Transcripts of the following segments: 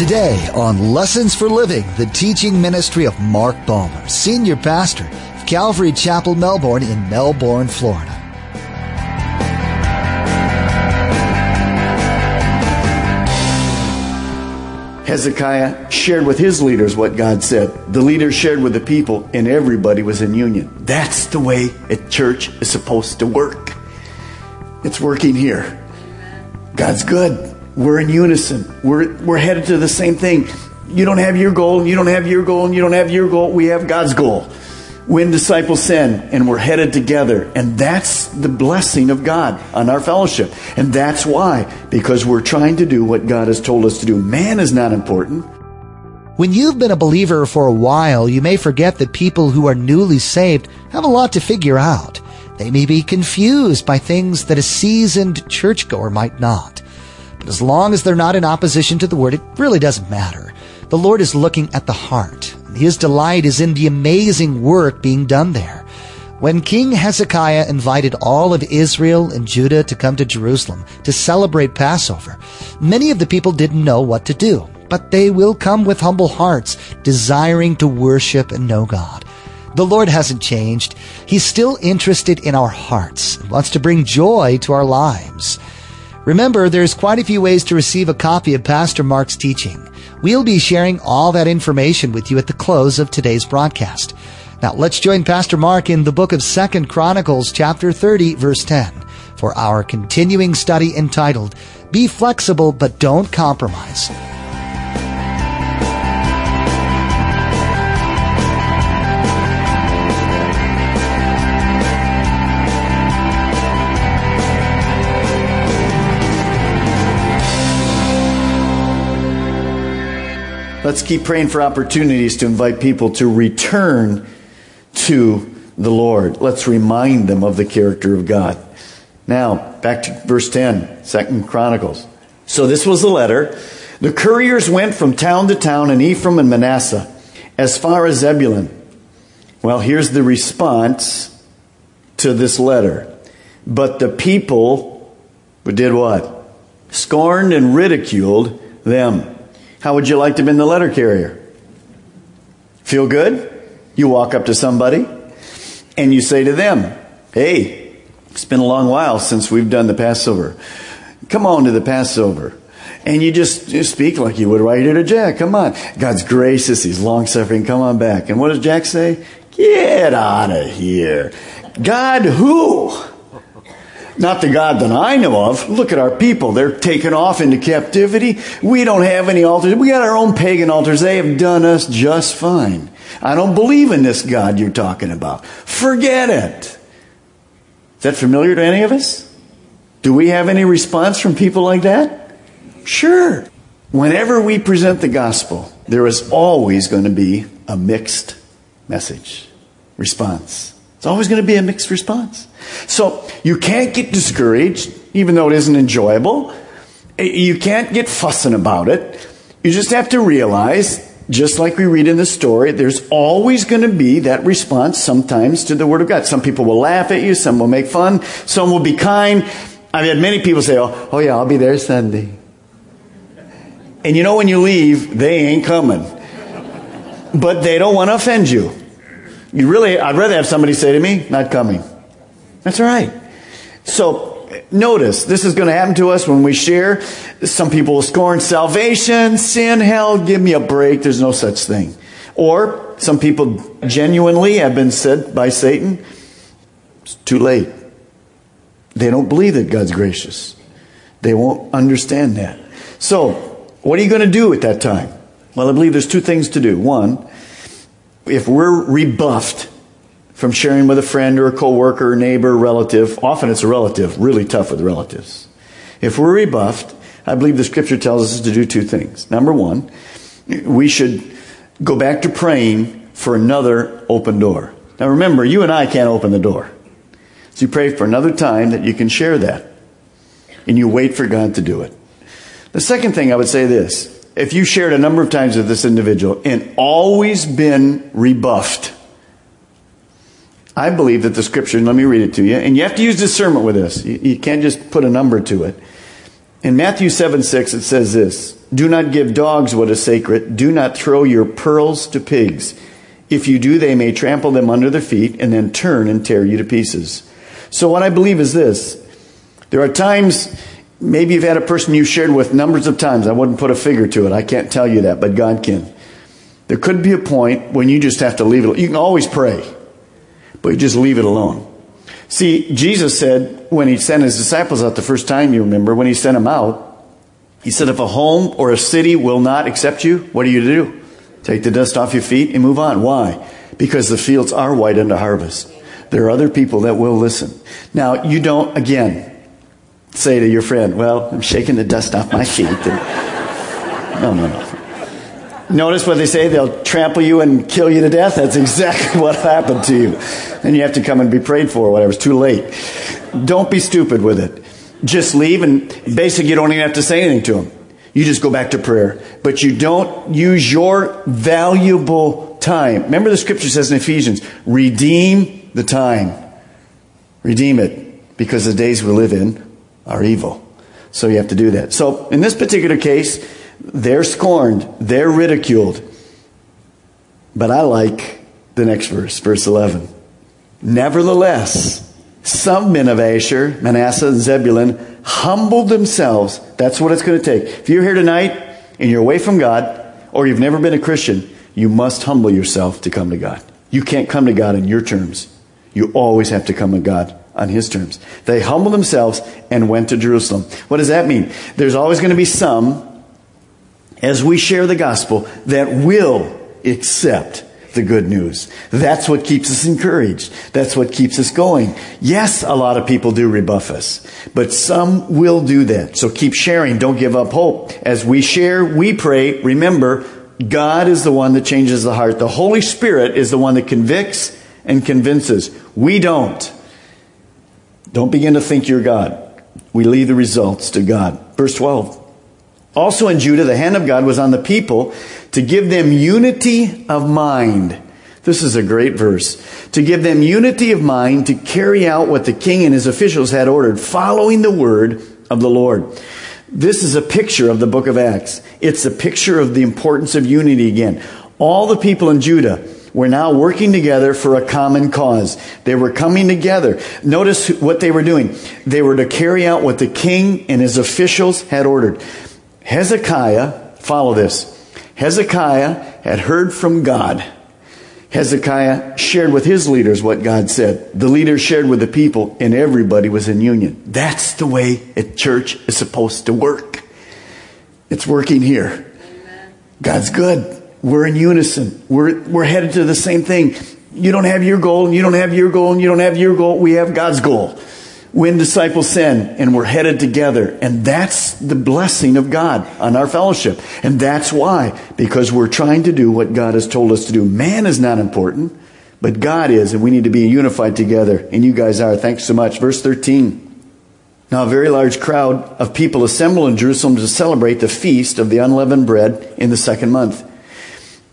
Today on Lessons for Living, the teaching ministry of Mark Balmer, Senior Pastor of Calvary Chapel, Melbourne in Melbourne, Florida. Hezekiah shared with his leaders what God said. The leaders shared with the people, and everybody was in union. That's the way a church is supposed to work. It's working here. God's good. We're in unison. We're, we're headed to the same thing. You don't have your goal, you don't have your goal, and you don't have your goal. We have God's goal When disciples sin and we're headed together and that's the blessing of god on our fellowship and that's why because we're trying to do what god has told us to do man is not important when you've been a believer for a while you may forget that people who are newly saved have a lot to figure out they may be confused by things that a seasoned churchgoer might not but as long as they're not in opposition to the word it really doesn't matter the lord is looking at the heart his delight is in the amazing work being done there. When King Hezekiah invited all of Israel and Judah to come to Jerusalem to celebrate Passover, many of the people didn't know what to do, but they will come with humble hearts, desiring to worship and know God. The Lord hasn't changed. He's still interested in our hearts and wants to bring joy to our lives. Remember, there's quite a few ways to receive a copy of Pastor Mark's teaching. We'll be sharing all that information with you at the close of today's broadcast. Now let's join Pastor Mark in the book of Second Chronicles chapter 30 verse 10 for our continuing study entitled Be Flexible but Don't Compromise. Let's keep praying for opportunities to invite people to return to the Lord. Let's remind them of the character of God. Now, back to verse 10, Second Chronicles. So this was the letter. The couriers went from town to town in Ephraim and Manasseh, as far as Zebulun. Well, here's the response to this letter. But the people did what? Scorned and ridiculed them. How would you like to have been the letter carrier? Feel good? You walk up to somebody and you say to them, Hey, it's been a long while since we've done the Passover. Come on to the Passover. And you just you speak like you would right here to Jack. Come on. God's gracious. He's long suffering. Come on back. And what does Jack say? Get out of here. God who? Not the God that I know of. Look at our people. They're taken off into captivity. We don't have any altars. We got our own pagan altars. They have done us just fine. I don't believe in this God you're talking about. Forget it. Is that familiar to any of us? Do we have any response from people like that? Sure. Whenever we present the gospel, there is always going to be a mixed message response. It's always going to be a mixed response. So you can't get discouraged, even though it isn't enjoyable. Eh, you can't get fussing about it. You just have to realize, just like we read in the story, there's always going to be that response sometimes to the Word of God. Some people will laugh at you, some will make fun, some will be kind. I've had many people say, oh, oh yeah, I'll be there Sunday. And you know when you leave, they ain't coming. But they don't want to offend you. You really, I'd rather have somebody say to me, not coming. That's all right. So notice this is going to happen to us when we share. Some people will scorn salvation, sin, hell, give me a break. There's no such thing. Or some people genuinely have been said by Satan, it's too late. They don't believe that God's gracious. They won't understand that. So, what are you going to do at that time? Well, I believe there's two things to do. One, if we're rebuffed from sharing with a friend or a coworker, or neighbor, relative. Often it's a relative, really tough with relatives. If we're rebuffed, I believe the scripture tells us to do two things. Number one, we should go back to praying for another open door. Now remember, you and I can't open the door. So you pray for another time that you can share that. And you wait for God to do it. The second thing I would say this. If you shared a number of times with this individual and always been rebuffed, I believe that the scripture, let me read it to you, and you have to use discernment with this. You, you can't just put a number to it. In Matthew 7 6, it says this Do not give dogs what is sacred. Do not throw your pearls to pigs. If you do, they may trample them under their feet and then turn and tear you to pieces. So, what I believe is this there are times, maybe you've had a person you shared with numbers of times. I wouldn't put a figure to it. I can't tell you that, but God can. There could be a point when you just have to leave it. You can always pray, but you just leave it alone. See, Jesus said when he sent his disciples out the first time, you remember, when he sent them out, he said, if a home or a city will not accept you, what do you to do? Take the dust off your feet and move on. Why? Because the fields are white unto harvest. There are other people that will listen. Now, you don't, again, say to your friend, well, I'm shaking the dust off my feet. And, no, no, no. Notice what they say, they'll trample you and kill you to death. That's exactly what happened to you. And you have to come and be prayed for, whatever. It's too late. Don't be stupid with it. Just leave and basically you don't even have to say anything to them. You just go back to prayer. But you don't use your valuable time. Remember the scripture says in Ephesians, redeem the time. Redeem it because the days we live in are evil. So you have to do that. So in this particular case, they're scorned, they're ridiculed. But I like the next verse, verse 11. Nevertheless, some men of Asher, Manasseh, and Zebulun humbled themselves. That's what it's going to take. If you're here tonight and you're away from God, or you've never been a Christian, you must humble yourself to come to God. You can't come to God in your terms. You always have to come to God on his terms. They humbled themselves and went to Jerusalem. What does that mean? There's always going to be some as we share the gospel that will accept the good news. That's what keeps us encouraged. That's what keeps us going. Yes, a lot of people do rebuff us, but some will do that. So keep sharing. Don't give up hope. As we share, we pray. Remember, God is the one that changes the heart. The Holy Spirit is the one that convicts and convinces. We don't. Don't begin to think you're God. We leave the results to God. Verse 12. Also in Judah, the hand of God was on the people to give them unity of mind. This is a great verse. To give them unity of mind to carry out what the king and his officials had ordered, following the word of the Lord. This is a picture of the book of Acts. It's a picture of the importance of unity again. All the people in Judah were now working together for a common cause. They were coming together. Notice what they were doing. They were to carry out what the king and his officials had ordered. Hezekiah, follow this. Hezekiah had heard from God. Hezekiah shared with his leaders what God said. The leaders shared with the people, and everybody was in union. That's the way a church is supposed to work. It's working here. God's good. We're in unison. We're, we're headed to the same thing. You don't have your goal, and you don't have your goal, and you don't have your goal. We have God's goal when disciples sin, and we're headed together. And that's the blessing of God on our fellowship. And that's why, because we're trying to do what God has told us to do. Man is not important, but God is, and we need to be unified together. And you guys are. Thanks so much. Verse 13. Now, a very large crowd of people assemble in Jerusalem to celebrate the feast of the unleavened bread in the second month.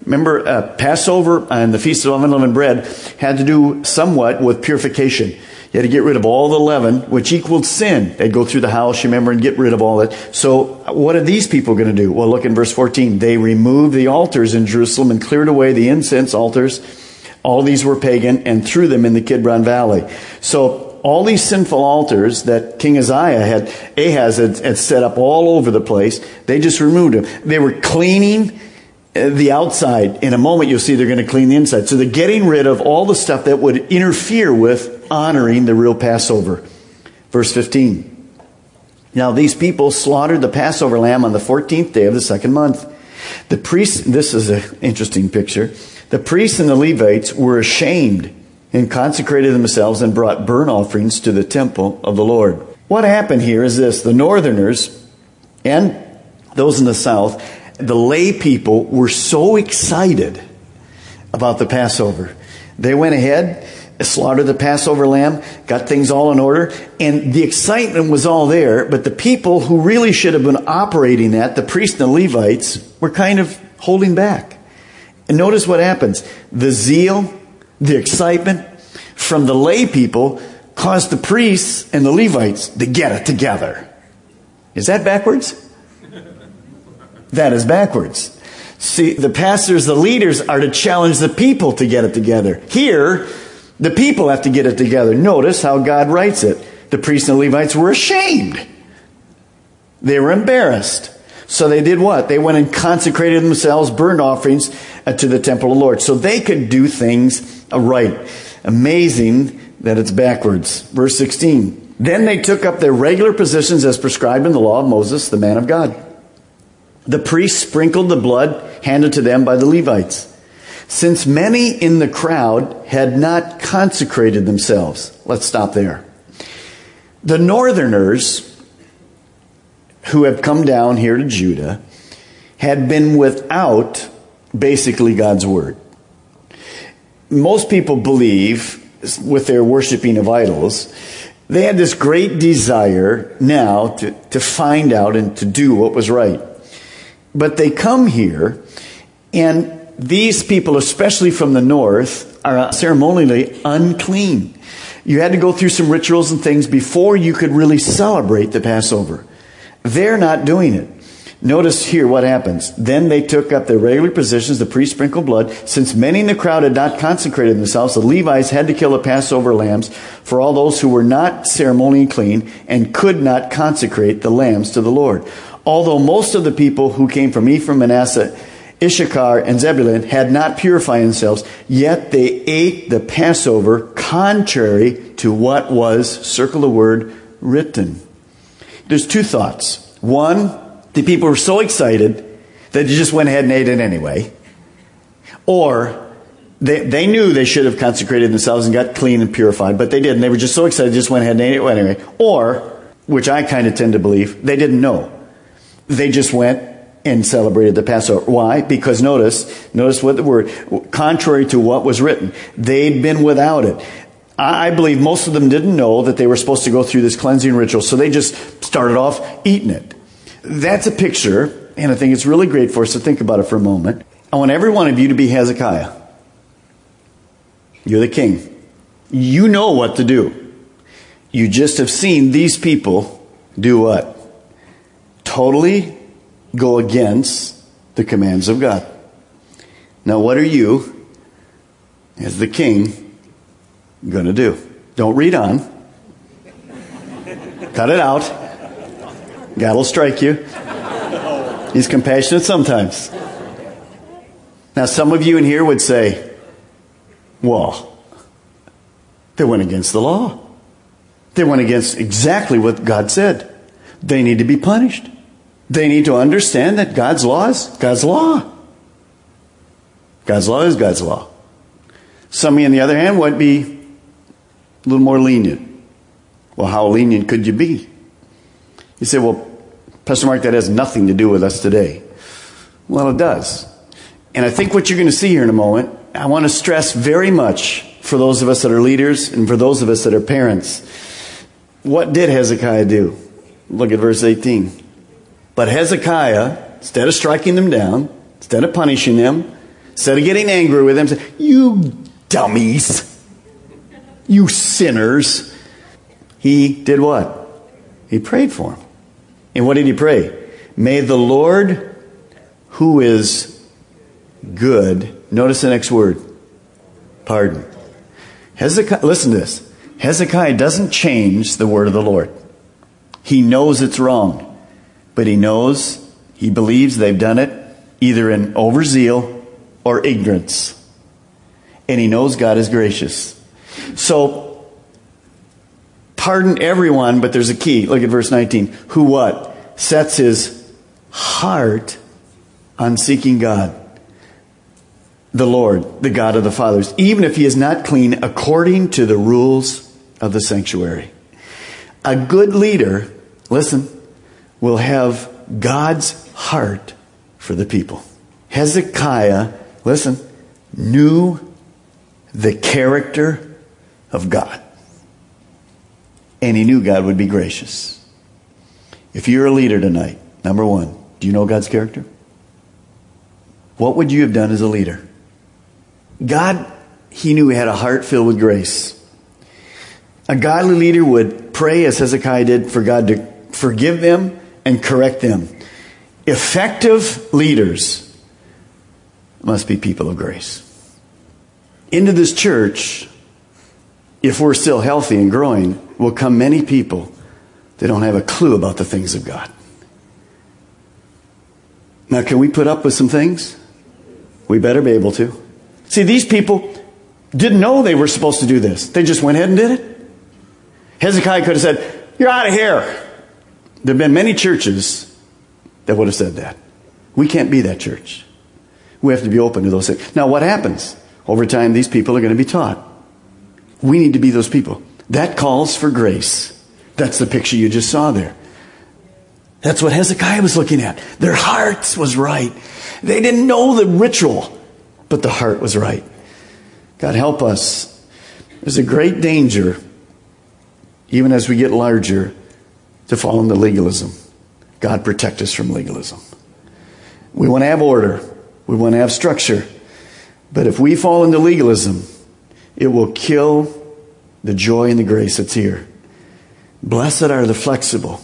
Remember, uh, Passover and the Feast of Unleavened Bread had to do somewhat with purification. You had to get rid of all the leaven, which equaled sin. They'd go through the house, you remember, and get rid of all that. So, what are these people going to do? Well, look in verse 14. They removed the altars in Jerusalem and cleared away the incense altars. All these were pagan and threw them in the Kidron Valley. So, all these sinful altars that King Uzziah had, Ahaz had, had set up all over the place, they just removed them. They were cleaning the outside. In a moment, you'll see they're going to clean the inside. So they're getting rid of all the stuff that would interfere with honoring the real Passover. Verse 15. Now these people slaughtered the Passover lamb on the 14th day of the second month. The priests, this is an interesting picture. The priests and the Levites were ashamed and consecrated themselves and brought burnt offerings to the temple of the Lord. What happened here is this the northerners and those in the south the lay people were so excited about the Passover. They went ahead, slaughtered the Passover lamb, got things all in order, and the excitement was all there, but the people who really should have been operating that, the priests and the Levites, were kind of holding back. And notice what happens. The zeal, the excitement from the lay people caused the priests and the Levites to get it together. Is that backwards? That is backwards. See, the pastors, the leaders are to challenge the people to get it together. Here, the people have to get it together. Notice how God writes it. The priests and Levites were ashamed. They were embarrassed. So they did what? They went and consecrated themselves, burned offerings uh, to the temple of the Lord. So they could do things right. Amazing that it's backwards. Verse 16. Then they took up their regular positions as prescribed in the law of Moses, the man of God. The priests sprinkled the blood handed to them by the Levites. Since many in the crowd had not consecrated themselves. Let's stop there. The northerners who have come down here to Judah had been without basically God's word. Most people believe, with their worshiping of idols, they had this great desire now to, to find out and to do what was right. But they come here, and these people, especially from the north, are ceremonially unclean. You had to go through some rituals and things before you could really celebrate the Passover. They're not doing it. Notice here what happens. Then they took up their regular positions, the priest sprinkled blood. Since many in the crowd had not consecrated themselves, the Levites had to kill the Passover lambs for all those who were not ceremonially clean and could not consecrate the lambs to the Lord. Although most of the people who came from Ephraim, Manasseh, Issachar, and Zebulun had not purified themselves, yet they ate the Passover contrary to what was, circle the word, written. There's two thoughts. One, the people were so excited that they just went ahead and ate it anyway. Or they, they knew they should have consecrated themselves and got clean and purified, but they didn't. They were just so excited, they just went ahead and ate it anyway. Or, which I kind of tend to believe, they didn't know. They just went and celebrated the Passover. Why? Because notice, notice what the word, contrary to what was written. They'd been without it. I believe most of them didn't know that they were supposed to go through this cleansing ritual, so they just started off eating it. That's a picture, and I think it's really great for us to think about it for a moment. I want every one of you to be Hezekiah. You're the king. You know what to do. You just have seen these people do what? Totally go against the commands of God. Now, what are you, as the king, going to do. Don't read on. Cut it out. God will strike you. He's compassionate sometimes. Now, some of you in here would say, well, they went against the law. They went against exactly what God said. They need to be punished. They need to understand that God's law is God's law. God's law is God's law. Some of you, on the other hand, would be a little more lenient. Well, how lenient could you be? You say, well, Pastor Mark, that has nothing to do with us today. Well, it does. And I think what you're going to see here in a moment, I want to stress very much for those of us that are leaders and for those of us that are parents. What did Hezekiah do? Look at verse 18. But Hezekiah, instead of striking them down, instead of punishing them, instead of getting angry with them, said, You dummies. You sinners. He did what? He prayed for him. And what did he pray? May the Lord, who is good, notice the next word pardon. Hezekiah, listen to this. Hezekiah doesn't change the word of the Lord. He knows it's wrong, but he knows, he believes they've done it either in overzeal or ignorance. And he knows God is gracious. So, pardon everyone, but there's a key. Look at verse 19. Who what? Sets his heart on seeking God. The Lord, the God of the fathers, even if he is not clean according to the rules of the sanctuary. A good leader, listen, will have God's heart for the people. Hezekiah, listen, knew the character of God. And he knew God would be gracious. If you're a leader tonight, number one, do you know God's character? What would you have done as a leader? God, he knew he had a heart filled with grace. A godly leader would pray, as Hezekiah did, for God to forgive them and correct them. Effective leaders must be people of grace. Into this church, if we're still healthy and growing, will come many people that don't have a clue about the things of God. Now, can we put up with some things? We better be able to. See, these people didn't know they were supposed to do this. They just went ahead and did it. Hezekiah could have said, You're out of here. There have been many churches that would have said that. We can't be that church. We have to be open to those things. Now, what happens? Over time, these people are going to be taught. We need to be those people. That calls for grace. That's the picture you just saw there. That's what Hezekiah was looking at. Their hearts was right. They didn't know the ritual, but the heart was right. God help us. There's a great danger, even as we get larger, to fall into legalism. God protect us from legalism. We want to have order. We want to have structure. But if we fall into legalism, it will kill the joy and the grace that's here. Blessed are the flexible,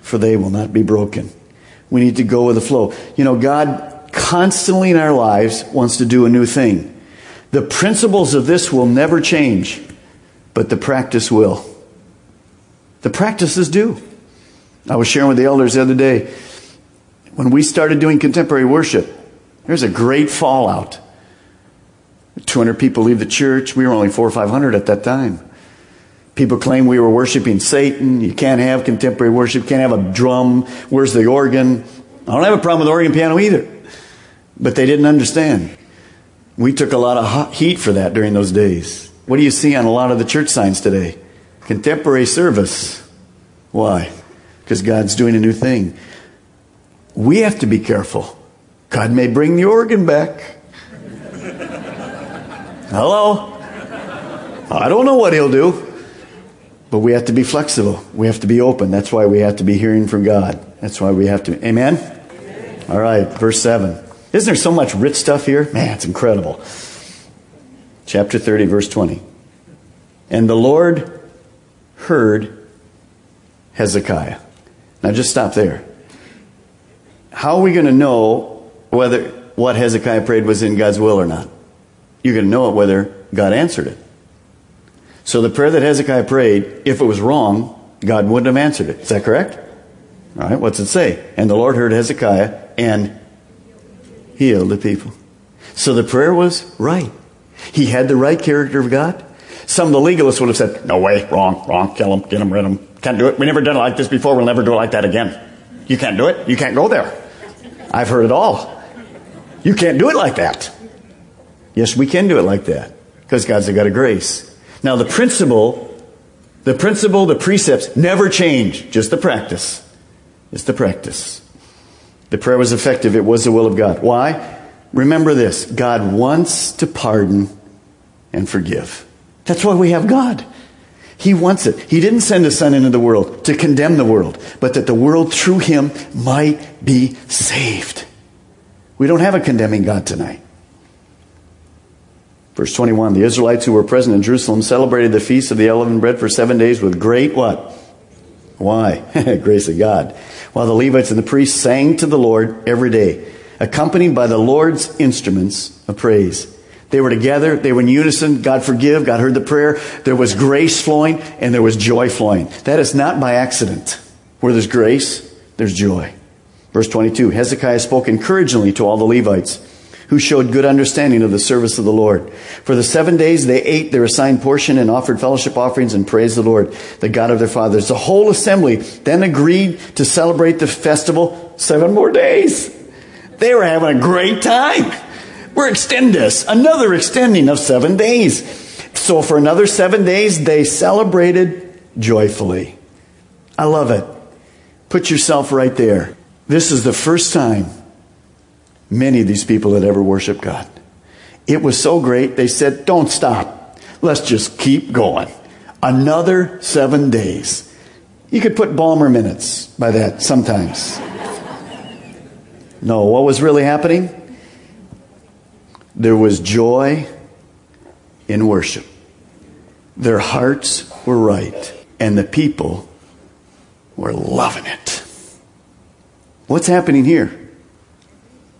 for they will not be broken. We need to go with the flow. You know, God constantly in our lives wants to do a new thing. The principles of this will never change, but the practice will. The practices do. I was sharing with the elders the other day, when we started doing contemporary worship, there's a great fallout. 200 people leave the church. We were only four or 500 at that time. People claim we were worshiping Satan. You can't have contemporary worship. Can't have a drum. Where's the organ? I don't have a problem with organ piano either. But they didn't understand. We took a lot of heat for that during those days. What do you see on a lot of the church signs today? Contemporary service. Why? Because God's doing a new thing. We have to be careful. God may bring the organ back. Hello? I don't know what he'll do. But we have to be flexible. We have to be open. That's why we have to be hearing from God. That's why we have to. Amen? Amen? All right, verse 7. Isn't there so much rich stuff here? Man, it's incredible. Chapter 30, verse 20. And the Lord heard Hezekiah. Now just stop there. How are we going to know whether what Hezekiah prayed was in God's will or not? You're going to know it whether God answered it. So the prayer that Hezekiah prayed, if it was wrong, God wouldn't have answered it. Is that correct? All right, what's it say? And the Lord heard Hezekiah and healed the people. So the prayer was right. He had the right character of God. Some of the legalists would have said, no way, wrong, wrong, kill him, get him, rid him. Can't do it. We never done it like this before. We'll never do it like that again. You can't do it. You can't go there. I've heard it all. You can't do it like that. Yes, we can do it like that because God's a God of grace. Now, the principle, the principle, the precepts never change, just the practice. It's the practice. The prayer was effective. It was the will of God. Why? Remember this God wants to pardon and forgive. That's why we have God. He wants it. He didn't send his son into the world to condemn the world, but that the world through him might be saved. We don't have a condemning God tonight. Verse 21, the Israelites who were present in Jerusalem celebrated the feast of the unleavened bread for seven days with great what? Why? Grace of God. While the Levites and the priests sang to the Lord every day, accompanied by the Lord's instruments of praise. They were together, they were in unison, God forgive, God heard the prayer, there was grace flowing, and there was joy flowing. That is not by accident. Where there's grace, there's joy. Verse 22, Hezekiah spoke encouragingly to all the Levites who showed good understanding of the service of the Lord. For the seven days they ate their assigned portion and offered fellowship offerings and praised the Lord, the God of their fathers. The whole assembly then agreed to celebrate the festival seven more days. They were having a great time. We're extend this, another extending of seven days. So for another seven days, they celebrated joyfully. I love it. Put yourself right there. This is the first time many of these people had ever worshiped God. It was so great, they said, Don't stop. Let's just keep going. Another seven days. You could put Balmer minutes by that sometimes. no, what was really happening? There was joy in worship. Their hearts were right, and the people were loving it. What's happening here?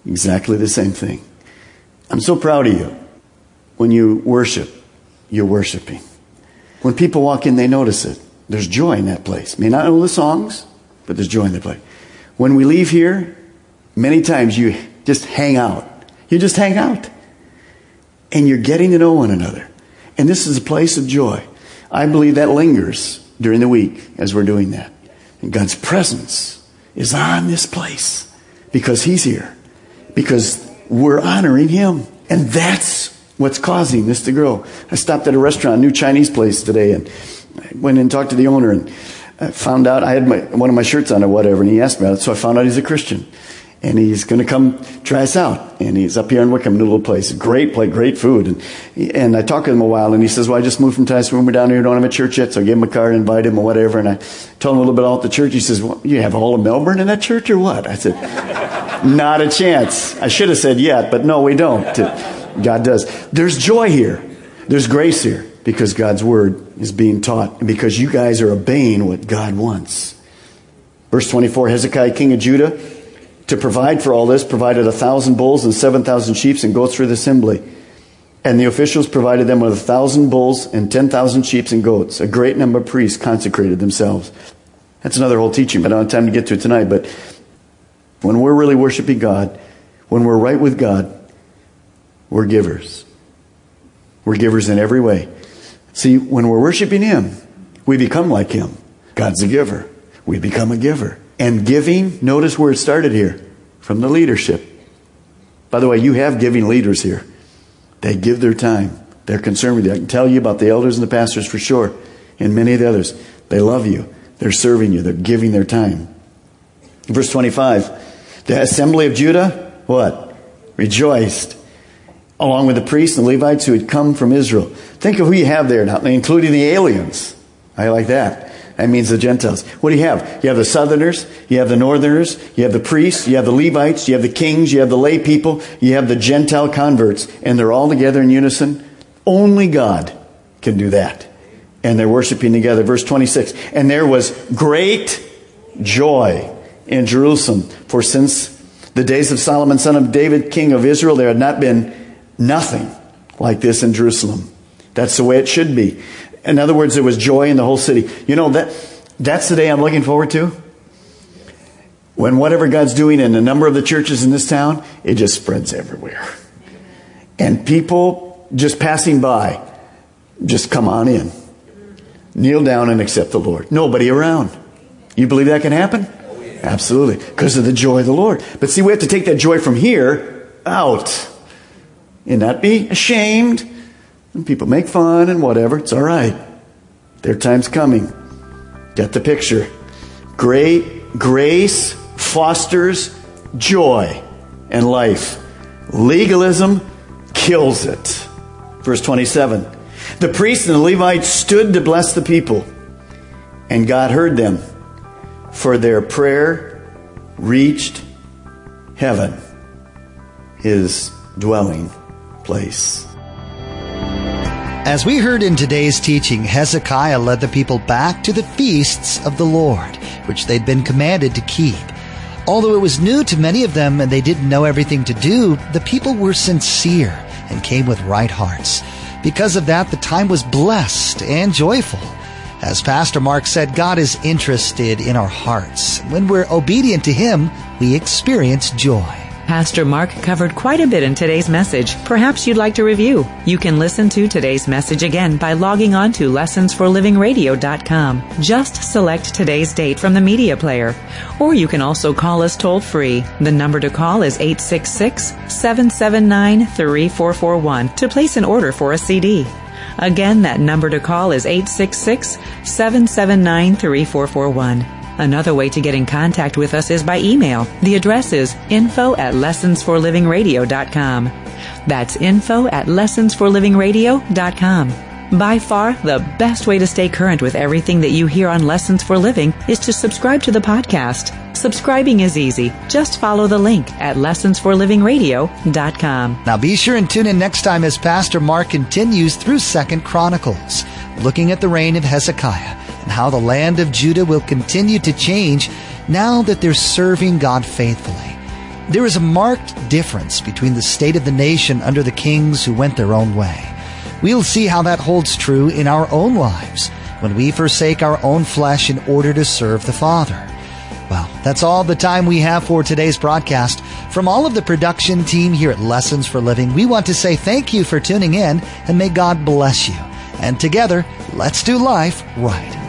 Exactly the same thing. I'm so proud of you. When you worship, you're worshiping. When people walk in, they notice it. There's joy in that place. May not know the songs, but there's joy in the place. When we leave here, many times you just hang out. You just hang out. And you're getting to know one another. And this is a place of joy. I believe that lingers during the week as we're doing that. And God's presence is on this place because He's here because we're honoring him. And that's what's causing this to grow. I stopped at a restaurant, a new Chinese place today, and I went and talked to the owner and I found out I had my, one of my shirts on or whatever, and he asked me about it. So I found out he's a Christian. And he's going to come try us out. And he's up here in Wickham, a little place. Great place, great food. And, and I talked to him a while, and he says, Well, I just moved from Tyson. We're down here, don't have a church yet. So I gave him a card, invited him, or whatever. And I told him a little bit about the church. He says, Well, you have all of Melbourne in that church, or what? I said, not a chance. I should have said yet, but no, we don't. God does. There's joy here. There's grace here because God's word is being taught and because you guys are obeying what God wants. Verse 24 Hezekiah, king of Judah, to provide for all this, provided a thousand bulls and seven thousand sheep and goats for the assembly. And the officials provided them with a thousand bulls and ten thousand sheep and goats. A great number of priests consecrated themselves. That's another whole teaching, but I don't have time to get to it tonight. But when we're really worshiping God, when we're right with God, we're givers. We're givers in every way. See, when we're worshiping Him, we become like Him. God's a giver. We become a giver. And giving, notice where it started here from the leadership. By the way, you have giving leaders here. They give their time. They're concerned with you. I can tell you about the elders and the pastors for sure, and many of the others. They love you. They're serving you. They're giving their time. Verse 25. The assembly of Judah, what? Rejoiced. Along with the priests and Levites who had come from Israel. Think of who you have there now, including the aliens. I like that. That means the Gentiles. What do you have? You have the southerners, you have the northerners, you have the priests, you have the Levites, you have the kings, you have the lay people, you have the Gentile converts, and they're all together in unison. Only God can do that. And they're worshiping together. Verse 26. And there was great joy in Jerusalem. For since the days of Solomon, son of David, king of Israel, there had not been nothing like this in Jerusalem. That's the way it should be. In other words, there was joy in the whole city. You know, that, that's the day I'm looking forward to. When whatever God's doing in a number of the churches in this town, it just spreads everywhere. And people just passing by, just come on in. Kneel down and accept the Lord. Nobody around. You believe that can happen? Absolutely. Because of the joy of the Lord. But see, we have to take that joy from here out and not be ashamed. And people make fun and whatever. It's all right. Their time's coming. Get the picture. Great grace fosters joy and life. Legalism kills it. Verse 27. The priests and the Levites stood to bless the people, and God heard them for their prayer reached heaven, his dwelling place. As we heard in today's teaching, Hezekiah led the people back to the feasts of the Lord, which they'd been commanded to keep. Although it was new to many of them and they didn't know everything to do, the people were sincere and came with right hearts. Because of that, the time was blessed and joyful. As Pastor Mark said, God is interested in our hearts. When we're obedient to Him, we experience joy. Pastor Mark covered quite a bit in today's message. Perhaps you'd like to review. You can listen to today's message again by logging on to lessonsforlivingradio.com. Just select today's date from the media player. Or you can also call us toll free. The number to call is 866 779 3441 to place an order for a CD. Again, that number to call is 866 779 3441. Another way to get in contact with us is by email. The address is info at lessonsforlivingradio.com. That's info at lessonsforlivingradio.com. By far, the best way to stay current with everything that you hear on Lessons for Living is to subscribe to the podcast. Subscribing is easy. Just follow the link at lessonsforlivingradio.com. Now be sure and tune in next time as Pastor Mark continues through Second Chronicles, looking at the reign of Hezekiah and how the land of Judah will continue to change now that they're serving God faithfully. There is a marked difference between the state of the nation under the kings who went their own way. We'll see how that holds true in our own lives when we forsake our own flesh in order to serve the Father. Well, that's all the time we have for today's broadcast. From all of the production team here at Lessons for Living, we want to say thank you for tuning in and may God bless you. And together, let's do life right.